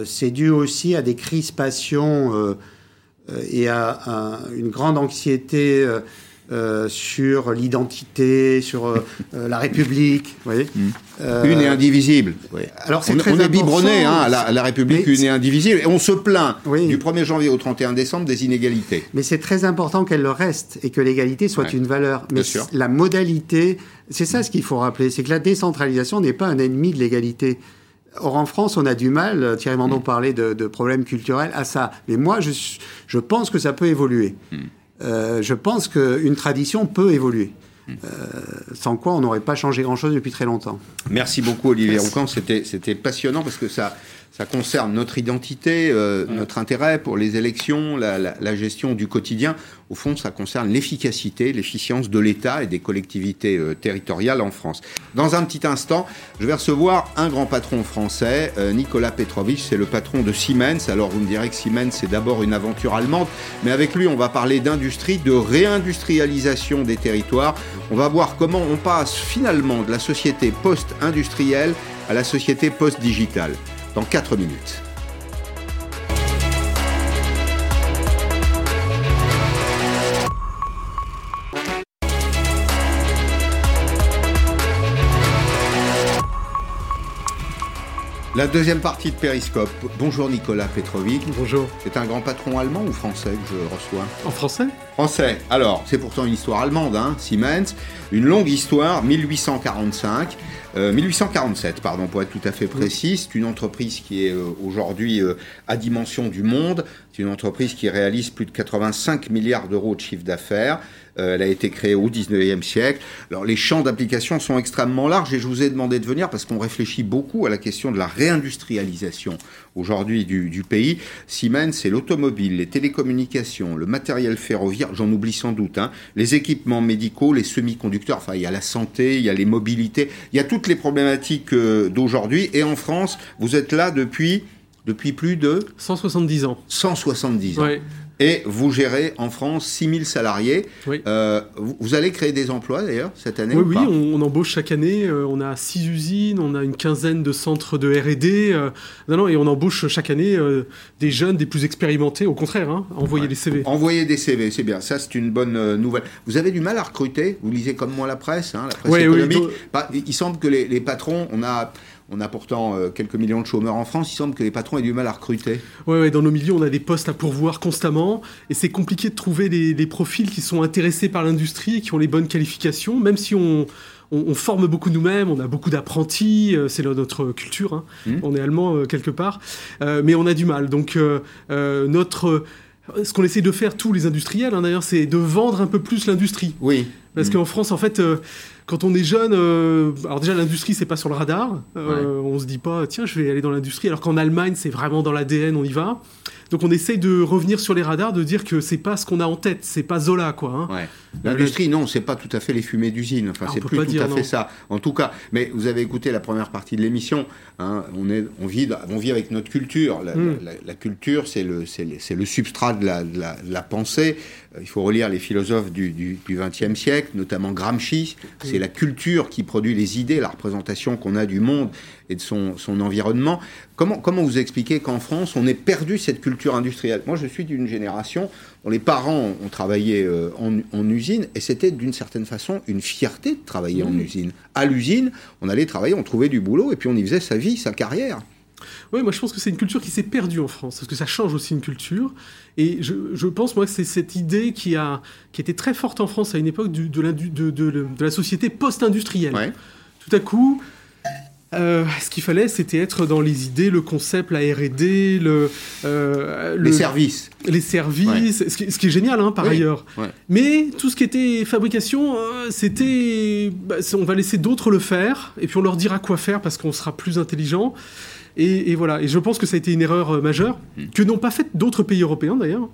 c'est dû aussi à des crispations et à, une grande anxiété euh, sur l'identité, sur euh, *laughs* euh, la République. Vous voyez mm. une et indivisible. Alors c'est on, très on est biberonné hein, à, la, République une et indivisible, et on se plaint du 1er janvier au 31 décembre des inégalités. Mais c'est très important qu'elle le reste et que l'égalité soit une valeur. Mais la modalité, c'est ça ce qu'il faut rappeler, c'est que la décentralisation n'est pas un ennemi de l'égalité. Or, en France, on a du mal, Thierry Mandon mm. parlait de, problèmes culturels, à ça. Mais moi, je, je pense que ça peut évoluer. Mm. Euh, je pense qu'une tradition peut évoluer. Euh, sans quoi on n'aurait pas changé grand-chose depuis très longtemps. Merci beaucoup Olivier Roucan, c'était passionnant parce que ça, ça concerne notre identité, euh, notre intérêt pour les élections, la, gestion du quotidien. Au fond, ça concerne l'efficacité, l'efficience de l'État et des collectivités euh, territoriales en France. Dans un petit instant, je vais recevoir un grand patron français, euh, Nicolas Petrovitch, c'est le patron de Siemens. Alors vous me direz que Siemens, c'est d'abord une aventure allemande, mais avec lui, on va parler d'industrie, de réindustrialisation des territoires. On va voir comment on passe finalement de la société post-industrielle à la société post-digitale dans 4 minutes. La deuxième partie de Périscope. Bonjour Nicolas Petrovic. Bonjour. C'est un grand patron allemand ou français que je reçois En français? Français. Alors, c'est pourtant une histoire allemande, hein, Siemens. Une longue histoire, 1845. 1847, euh, pardon, pour être tout à fait précis. C'est une entreprise qui est euh, aujourd'hui euh, à dimension du monde. C'est une entreprise qui réalise plus de 85 milliards d'euros de chiffre d'affaires. elle a été créée au 19e siècle. Alors les champs d'application sont extrêmement larges et je vous ai demandé de venir parce qu'on réfléchit beaucoup à la question de la réindustrialisation aujourd'hui du, pays. Siemens, c'est l'automobile, les télécommunications, le matériel ferroviaire, j'en oublie sans doute, hein, les équipements médicaux, les semi-conducteurs, enfin il y a la santé, il y a les mobilités, il y a toutes les problématiques euh, d'aujourd'hui. Et en France, vous êtes là depuis depuis plus de 170 ans. 170 ans. Et vous gérez en France 6000 salariés. Euh, vous, allez créer des emplois d'ailleurs cette année Oui, oui on, embauche chaque année. Euh, on a 6 usines, on a une quinzaine de centres de RD. Euh, non, non, et on embauche chaque année des jeunes, des plus expérimentés. Au contraire, hein, envoyer des CV. Envoyer des CV, c'est bien. Ça, c'est une bonne nouvelle. Vous avez du mal à recruter Vous lisez comme moi la presse, hein, la presse économique. Bah, il semble que les, les patrons, on a on a pourtant euh, quelques millions de chômeurs en France. Il semble que les patrons aient du mal à recruter. Oui, ouais, dans nos milieux, on a des postes à pourvoir constamment. Et c'est compliqué de trouver des, profils qui sont intéressés par l'industrie et qui ont les bonnes qualifications, même si on, forme beaucoup nous-mêmes, on a beaucoup d'apprentis, euh, c'est notre culture, hein. mmh. on est allemand euh, quelque part, mais on a du mal. Donc notre, ce qu'on essaie de faire tous les industriels, hein, d'ailleurs, c'est de vendre un peu plus l'industrie. Oui. Parce mmh. qu'en France, en fait, quand on est jeune, euh, alors déjà l'industrie c'est pas sur le radar. Euh, On se dit pas tiens je vais aller dans l'industrie alors qu'en Allemagne c'est vraiment dans l'ADN on y va. Donc on essaye de revenir sur les radars, de dire que c'est pas ce qu'on a en tête, c'est pas Zola quoi. Hein. L'industrie, non, c'est pas tout à fait les fumées d'usine. Enfin, ah, c'est plus tout à fait ça. En tout cas, mais vous avez écouté la première partie de l'émission. Hein, on est, on vit, on vit avec notre culture. La, hmm. culture, c'est le, c'est le, substrat de la, de la, pensée. Euh, il faut relire les philosophes du XXe siècle, notamment Gramsci. C'est la culture qui produit les idées, la représentation qu'on a du monde et de son, son environnement. Comment, comment vous expliquez qu'en France, on ait perdu cette culture industrielle? Moi, je suis d'une génération les parents ont travaillé euh, en, en, usine et c'était d'une certaine façon une fierté de travailler en usine. À l'usine, on allait travailler, on trouvait du boulot et puis on y faisait sa vie, sa carrière. Oui, moi je pense que c'est une culture qui s'est perdue en France, parce que ça change aussi une culture. Et je, je pense, moi, que c'est cette idée qui, a, qui était très forte en France à une époque de, de, de, de la société post-industrielle. Tout à coup, euh, ce qu'il fallait, c'était être dans les idées, le concept, la R&D, le, euh, les services, les services, ce, qui, est génial hein, par ailleurs. Mais tout ce qui était fabrication, euh, c'était, bah, on va laisser d'autres le faire, et puis on leur dira quoi faire parce qu'on sera plus intelligent. Et, voilà. Et je pense que ça a été une erreur majeure hmm. que n'ont pas fait d'autres pays européens d'ailleurs,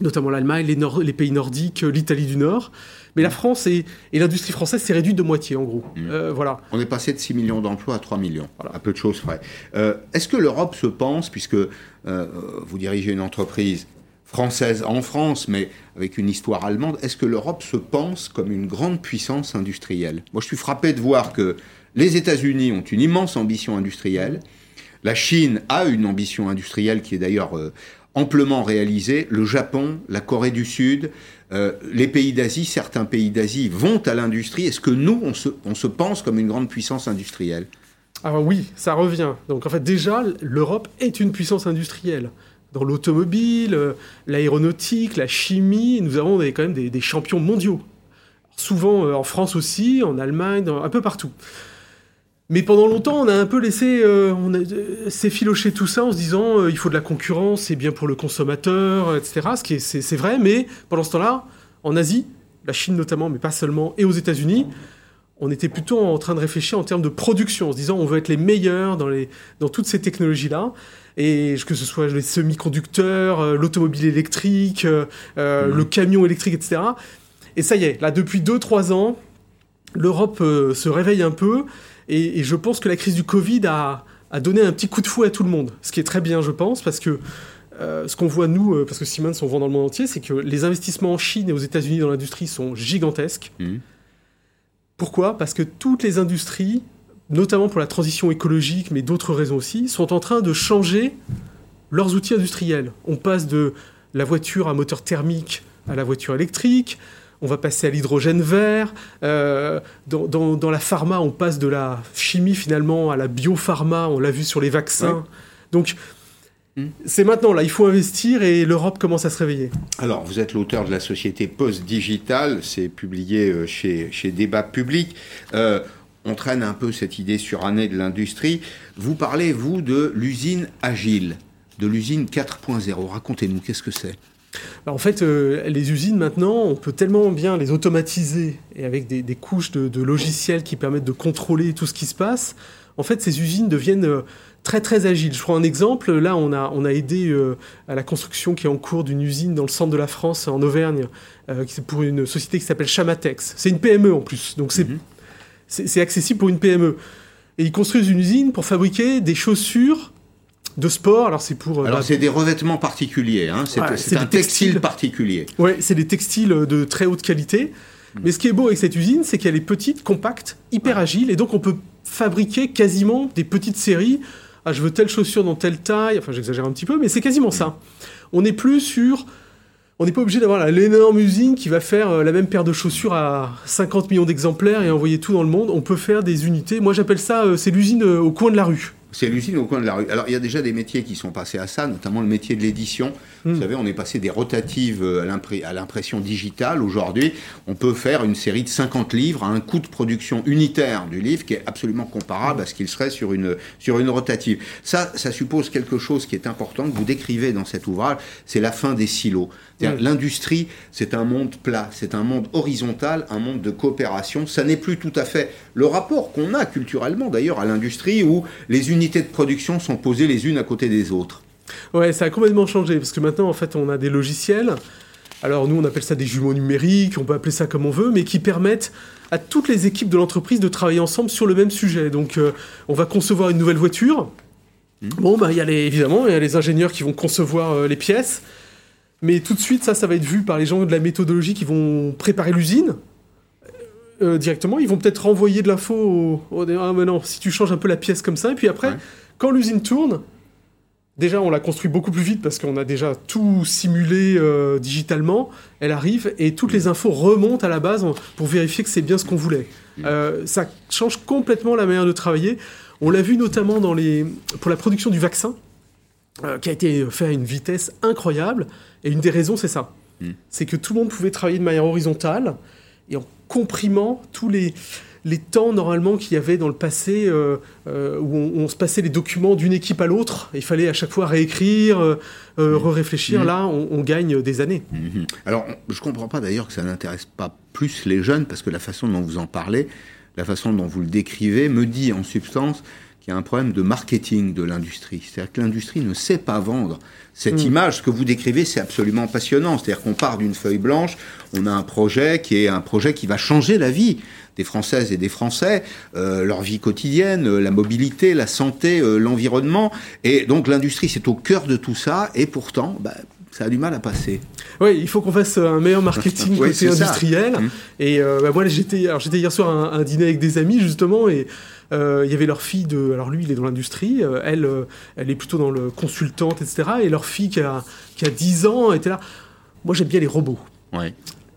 notamment l'Allemagne, les, les pays nordiques, l'Italie du Nord. Mais la France et, l'industrie française s'est réduite de moitié, en gros. Mm. Euh, voilà. On est passé de 6 millions d'emplois à 3 millions, à peu de choses près. Euh, est-ce que l'Europe se pense, puisque euh, vous dirigez une entreprise française en France, mais avec une histoire allemande, est-ce que l'Europe se pense comme une grande puissance industrielle? Moi, je suis frappé de voir que les États-Unis ont une immense ambition industrielle. La Chine a une ambition industrielle qui est d'ailleurs amplement réalisée. Le Japon, la Corée du Sud, les pays d'Asie, certains pays d'Asie vont à l'industrie. Est-ce que nous, on se, pense comme une grande puissance industrielle? Alors oui, ça revient. Donc en fait déjà, l'Europe est une puissance industrielle. Dans l'automobile, euh, l'aéronautique, la chimie, nous avons quand même des, champions mondiaux. Souvent euh, en France aussi, en Allemagne, un peu partout. Mais pendant longtemps, on a un peu laissé euh, s'effilocher tout ça en se disant il faut de la concurrence, c'est bien pour le consommateur, etc. Ce qui est, c'est, vrai, mais pendant ce temps-là, en Asie, la Chine notamment, mais pas seulement, et aux États-Unis, on était plutôt en train de réfléchir en termes de production, en se disant on veut être les meilleurs dans, les, dans toutes ces technologies-là. Et que ce soit les semi-conducteurs, euh, l'automobile électrique, euh, euh, mmh. le camion électrique, etc. Et ça y est, là, depuis 2-3 ans, l'Europe se réveille un peu. Et, je pense que la crise du Covid a, a, donné un petit coup de fouet à tout le monde. Ce qui est très bien, je pense, parce que ce qu'on voit, nous, parce que Siemens, on vend dans le monde entier, c'est que les investissements en Chine et aux États-Unis dans l'industrie sont gigantesques. Mmh. Pourquoi? Parce que toutes les industries, notamment pour la transition écologique, mais d'autres raisons aussi, sont en train de changer leurs outils industriels. On passe de la voiture à moteur thermique à la voiture électrique, on va passer à l'hydrogène vert. Euh, dans, la pharma, on passe de la chimie finalement à la biopharma, on l'a vu sur les vaccins. Donc Hmm. C'est maintenant, là, il faut investir et l'Europe commence à se réveiller. Alors, vous êtes l'auteur de la société Post Digital, c'est publié euh, chez, chez Débat Public. Euh, on traîne un peu cette idée sur année de l'industrie. Vous parlez, vous, de l'usine agile, de l'usine 4.0. Racontez-nous, qu'est-ce que c'est? Bah, en fait, euh, les usines maintenant, on peut tellement bien les automatiser et avec des, couches de, de, logiciels qui permettent de contrôler tout ce qui se passe. En fait, ces usines deviennent très très agile. Je prends un exemple. Là, on a, on a aidé euh, à la construction qui est en cours d'une usine dans le centre de la France, en Auvergne, euh, pour une société qui s'appelle Chamatex. C'est une PME en plus, donc c'est mhm. c'est accessible pour une PME. Et ils construisent une usine pour fabriquer des chaussures de sport. Alors c'est pour. Euh, alors c'est des revêtements particuliers. Hein. C'est un textile particulier. Oui, c'est des textiles de très haute qualité. Mhm. Mais ce qui est beau avec cette usine, c'est qu'elle est petite, compacte, hyper agile, et donc on peut fabriquer quasiment des petites séries ah, je veux telle chaussure dans telle taille, enfin j'exagère un petit peu, mais c'est quasiment ça. On n'est plus sur... On n'est pas obligé d'avoir l'énorme usine qui va faire euh, la même paire de chaussures à 50 millions d'exemplaires et envoyer tout dans le monde. On peut faire des unités. Moi j'appelle ça, euh, c'est l'usine euh, au coin de la rue. C'est l'usine au coin de la rue. Alors, il y a déjà des métiers qui sont passés à ça, notamment le métier de l'édition. Vous hmm. savez, on est passé des rotatives à l'impression digitale. Aujourd'hui, on peut faire une série de 50 livres à un coût de production unitaire du livre qui est absolument comparable à ce qu'il serait sur une, sur une rotative. Ça, ça suppose quelque chose qui est important, que vous décrivez dans cet ouvrage, c'est la fin des silos. L'industrie, c'est un monde plat, c'est un monde horizontal, un monde de coopération. Ça n'est plus tout à fait le rapport qu'on a culturellement d'ailleurs à l'industrie où les unités de production sont posées les unes à côté des autres. Ouais, ça a complètement changé parce que maintenant en fait on a des logiciels. Alors nous on appelle ça des jumeaux numériques, on peut appeler ça comme on veut, mais qui permettent à toutes les équipes de l'entreprise de travailler ensemble sur le même sujet. Donc euh, on va concevoir une nouvelle voiture. Hmm. Bon, bah, il y a les, évidemment, il y a les ingénieurs qui vont concevoir euh, les pièces. Mais tout de suite, ça, ça va être vu par les gens de la méthodologie qui vont préparer l'usine. Euh, directement, ils vont peut-être renvoyer de l'info au, ah mais non, si tu changes un peu la pièce comme ça, et puis après, quand l'usine tourne, déjà on la construit beaucoup plus vite parce qu'on a déjà tout simulé euh, digitalement, elle arrive et toutes les infos remontent à la base pour vérifier que c'est bien ce qu'on voulait. Euh, ça change complètement la manière de travailler. On l'a vu notamment dans les, pour la production du vaccin, qui a été fait à une vitesse incroyable. Et une des raisons, c'est ça. Hmm. C'est que tout le monde pouvait travailler de manière horizontale et en comprimant tous les, les temps normalement qu'il y avait dans le passé euh, euh, où on, se passait les documents d'une équipe à l'autre. Il fallait à chaque fois réécrire, euh, hmm. réfléchir hmm. Là, on, gagne des années. Alors, je ne comprends pas d'ailleurs que ça n'intéresse pas plus les jeunes parce que la façon dont vous en parlez, la façon dont vous le décrivez, me dit en substance qu'il y a un problème de marketing de l'industrie. C'est-à-dire que l'industrie ne sait pas vendre cette mm. image, ce que vous décrivez, c'est absolument passionnant. C'est-à-dire qu'on part d'une feuille blanche, on a un projet qui est un projet qui va changer la vie des Françaises et des Français, euh, leur vie quotidienne, euh, la mobilité, la santé, euh, l'environnement. Et donc l'industrie, c'est au cœur de tout ça. Et pourtant, bah, ça a du mal à passer. Oui, il faut qu'on fasse un meilleur marketing *laughs* côté industriel. Mmh. Et euh, bah, moi, j'étais, alors j'étais hier soir à un, dîner avec des amis justement, et il y avait leur fille de, alors lui, il est dans l'industrie, euh, elle, elle est plutôt dans le consultante, etc. Et leur fille qui a, qui a 10 ans était là. Moi, j'aime bien les robots. Ouais.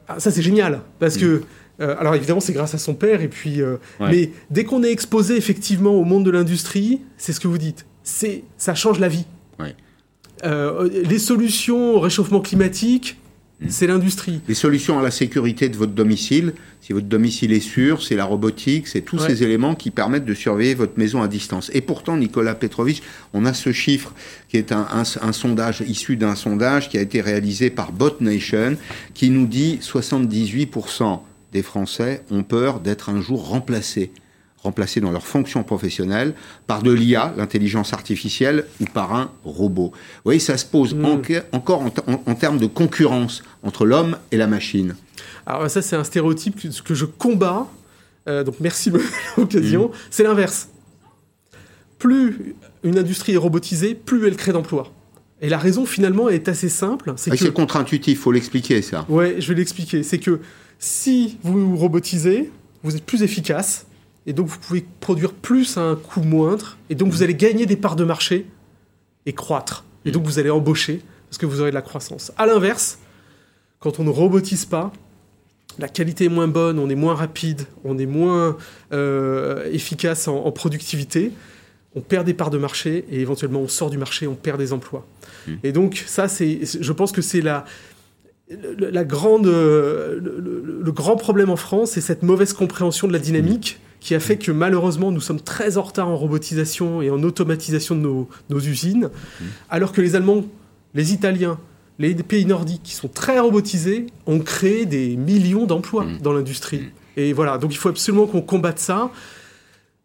Ah, ça, c'est génial, parce mmh. que alors évidemment, c'est grâce à son père, et puis, mais dès qu'on est exposé effectivement au monde de l'industrie, c'est ce que vous dites, c'est ça change la vie. Euh, les solutions au réchauffement climatique. C'est l'industrie. Les solutions à la sécurité de votre domicile, si votre domicile est sûr, c'est la robotique, c'est tous ces éléments qui permettent de surveiller votre maison à distance. Et pourtant, Nicolas Petrovitch, on a ce chiffre qui est un, un sondage issu d'un sondage qui a été réalisé par Bot Nation, qui nous dit 78% des Français ont peur d'être un jour remplacés remplacés dans leur fonction professionnelle par de l'IA, l'intelligence artificielle, ou par un robot. Vous voyez, ça se pose mm. encore en, termes de concurrence entre l'homme et la machine. Alors ça, c'est un stéréotype que, je combats. Euh, donc merci de *laughs* l'occasion. Mm. C'est l'inverse. Plus une industrie est robotisée, plus elle crée d'emplois. Et la raison finalement est assez simple. C'est que... contre-intuitif, faut l'expliquer ça. Ouais, je vais l'expliquer. C'est que si vous robotisez, vous êtes plus efficace, et donc vous pouvez produire plus à un coût moindre, et donc vous allez gagner des parts de marché et croître. Et donc vous allez embaucher parce que vous aurez de la croissance. À l'inverse, quand on ne robotise pas, la qualité est moins bonne, on est moins rapide, on est moins euh, efficace en, productivité, on perd des parts de marché et éventuellement on sort du marché, on perd des emplois. Mmh. Et donc ça, c'est, je pense que c'est la, la grande, le, le, grand problème en France, c'est cette mauvaise compréhension de la dynamique qui a fait que malheureusement nous sommes très en retard en robotisation et en automatisation de nos, usines, mmh. alors que les Allemands, les Italiens, les pays nordiques qui sont très robotisés ont créé des millions d'emplois mmh. dans l'industrie. Mmh. Et voilà, donc il faut absolument qu'on combatte ça.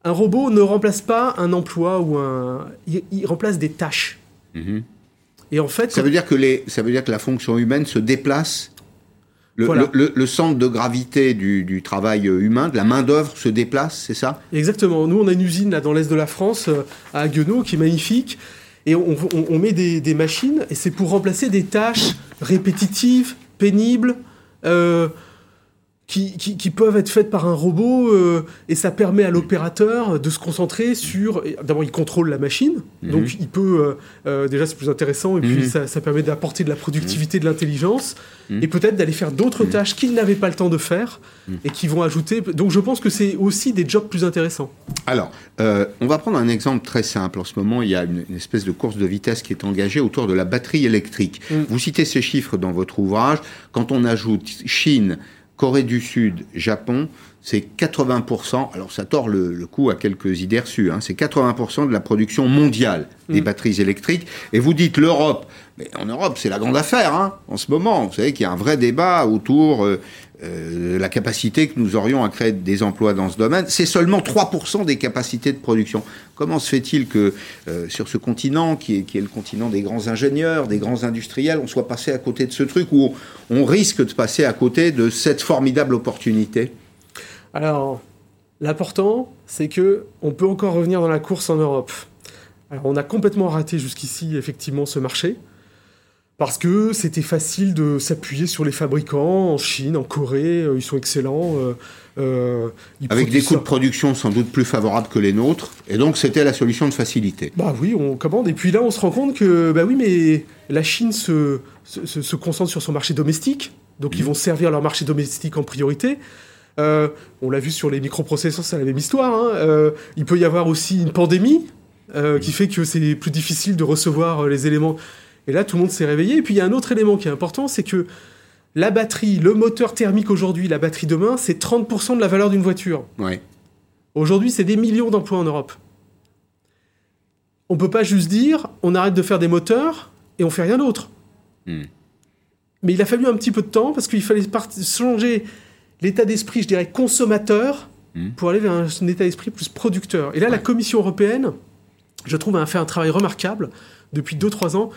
Un robot ne remplace pas un emploi ou un... Il, remplace des tâches. Et en fait... Ça veut, dire que les... ça veut dire que la fonction humaine se déplace le, centre de gravité du, travail humain, de la main-d'œuvre, se déplace, c'est ça? Exactement. Nous, on a une usine là dans l'est de la France, euh, à Guenot, qui est magnifique. Et on, met des, machines, et c'est pour remplacer des tâches répétitives, pénibles, euh, qui, peuvent être faites par un robot euh, et ça permet à l'opérateur de se concentrer sur. D'abord, il contrôle la machine, mhm. donc il peut. Euh, euh, déjà, c'est plus intéressant et puis mhm. ça, permet d'apporter de la productivité, de l'intelligence mhm. et peut-être d'aller faire d'autres tâches qu'il n'avait pas le temps de faire et qui vont ajouter. Donc, je pense que c'est aussi des jobs plus intéressants. Alors, on va prendre un exemple très simple. En ce moment, il y a une, espèce de course de vitesse qui est engagée autour de la batterie électrique. Vous citez ces chiffres dans votre ouvrage. Quand on ajoute Chine, Corée du Sud, Japon, c'est 80%, alors ça tord le, coup à quelques idées reçues, hein, c'est 80% de la production mondiale des mm. batteries électriques. Et vous dites l'Europe, mais en Europe c'est la grande affaire hein, en ce moment. Vous savez qu'il y a un vrai débat autour euh, euh, de la capacité que nous aurions à créer des emplois dans ce domaine. C'est seulement 3% des capacités de production. Comment se fait-il que euh, sur ce continent, qui est, qui est, le continent des grands ingénieurs, des grands industriels, on soit passé à côté de ce truc où on risque de passer à côté de cette formidable opportunité? Alors, l'important, c'est que on peut encore revenir dans la course en Europe. Alors, on a complètement raté jusqu'ici, effectivement, ce marché. Parce que c'était facile de s'appuyer sur les fabricants en Chine, en Corée, euh, ils sont excellents. Euh, euh, Avec des coûts de production sans doute plus favorables que les nôtres, et donc c'était la solution de facilité. Bah oui, on commande, et puis là on se rend compte que, bah oui, mais la Chine se, se, concentre sur son marché domestique, donc ils mmh. vont servir leur marché domestique en priorité. Euh, on l'a vu sur les microprocesseurs, c'est la même histoire. Hein. Euh, il peut y avoir aussi une pandémie qui fait que c'est plus difficile de recevoir les éléments. Et là, tout le monde s'est réveillé. Et puis, il y a un autre élément qui est important, c'est que la batterie, le moteur thermique aujourd'hui, la batterie demain, c'est 30% de la valeur d'une voiture. Aujourd'hui, c'est des millions d'emplois en Europe. On peut pas juste dire, on arrête de faire des moteurs et on fait rien d'autre. Hmm. Mais il a fallu un petit peu de temps parce qu'il fallait changer l'état d'esprit, je dirais, consommateur hmm. pour aller vers un, état d'esprit plus producteur. Et là, la Commission européenne, je trouve, a fait un travail remarquable depuis 2-3 ans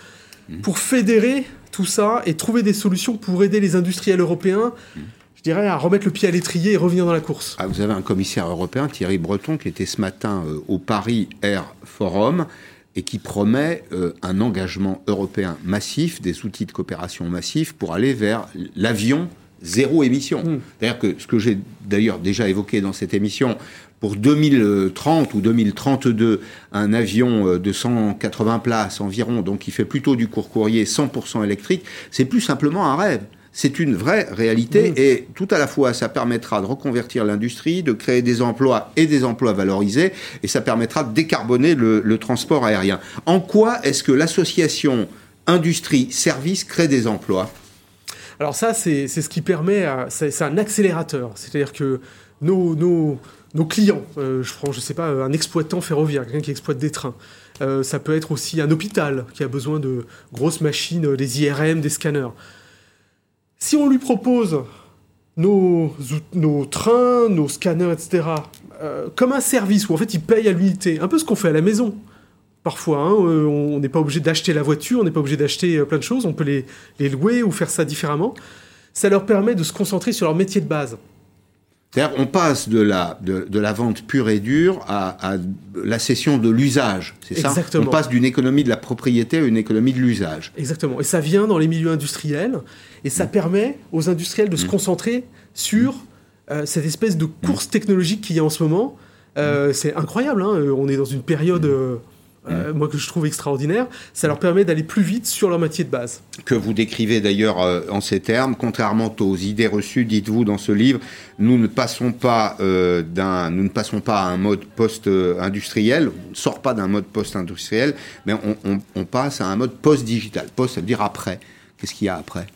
hmm. pour fédérer tout ça et trouver des solutions pour aider les industriels européens. Hmm. Je dirais à remettre le pied à l'étrier et revenir dans la course. Ah, vous avez un commissaire européen, Thierry Breton, qui était ce matin euh, au Paris Air Forum et qui promet euh, un engagement européen massif, des outils de coopération massifs pour aller vers l'avion zéro émission. Mmh. C'est-à-dire que ce que j'ai d'ailleurs déjà évoqué dans cette émission, pour 2030 ou 2032, un avion euh, de 180 places environ, donc qui fait plutôt du court courrier 100% électrique, c'est plus simplement un rêve. C'est une vraie réalité et tout à la fois, ça permettra de reconvertir l'industrie, de créer des emplois et des emplois valorisés et ça permettra de décarboner le, transport aérien. En quoi est-ce que l'association industrie-service crée des emplois? Alors ça, c'est ce qui permet, c'est un accélérateur. C'est-à-dire que nos, nos, nos clients, euh, je prends, je sais pas, un exploitant ferroviaire, quelqu'un qui exploite des trains, euh, ça peut être aussi un hôpital qui a besoin de grosses machines, des IRM, des scanners. Si on lui propose nos, trains, nos scanners, etc., euh, comme un service où en fait il paye à l'unité, un peu ce qu'on fait à la maison. Parfois, hein, on n'est pas obligé d'acheter la voiture, on n'est pas obligé d'acheter plein de choses, on peut les louer ou faire ça différemment. Ça leur permet de se concentrer sur leur métier de base. C'est-à-dire, on passe de la, de, la vente pure et dure à, la cession de l'usage, c'est ça? On passe d'une économie de la propriété à une économie de l'usage. Exactement. Et ça vient dans les milieux industriels, et ça mm. permet aux industriels de se mm. concentrer sur euh, cette espèce de course technologique qu'il y a en ce moment. Euh, mm. c'est incroyable, hein on est dans une période... Euh, euh, moi que je trouve extraordinaire, ça leur permet d'aller plus vite sur leur métier de base. Que vous décrivez d'ailleurs euh, en ces termes, contrairement aux idées reçues, dites-vous dans ce livre, nous ne passons pas euh, d'un, nous ne passons pas à un mode post-industriel, on ne sort pas d'un mode post-industriel, mais on, passe à un mode post-digital. Post, ça veut dire après. Qu'est-ce qu'il y a après?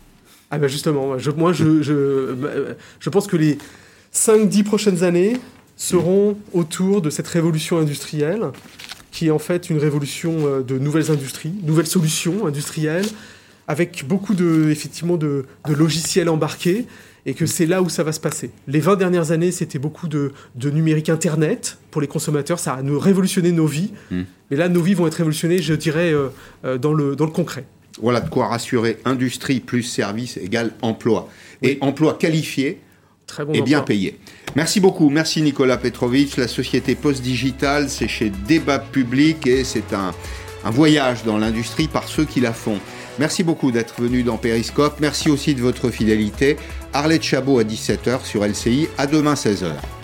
Ah ben justement, je, moi je, je, je pense que les 5-10 prochaines années seront autour de cette révolution industrielle qui est en fait une révolution euh, de nouvelles industries, nouvelles solutions industrielles, avec beaucoup de, effectivement de, logiciels embarqués, et que c'est là où ça va se passer. Les 20 dernières années, c'était beaucoup de, numérique Internet pour les consommateurs, ça a révolutionné nos vies, hmm. mais là, nos vies vont être révolutionnées, je dirais, euh, euh, dans, le, dans le concret. Voilà de quoi rassurer industrie plus service égale emploi. Et emploi qualifié et bien payé. Merci beaucoup. Merci Nicolas Petrovitch. La société post-digitale, c'est chez Débat Public et c'est un, voyage dans l'industrie par ceux qui la font. Merci beaucoup d'être venu dans Périscope. Merci aussi de votre fidélité. Arlette Chabot à 17h sur LCI. À demain 16h.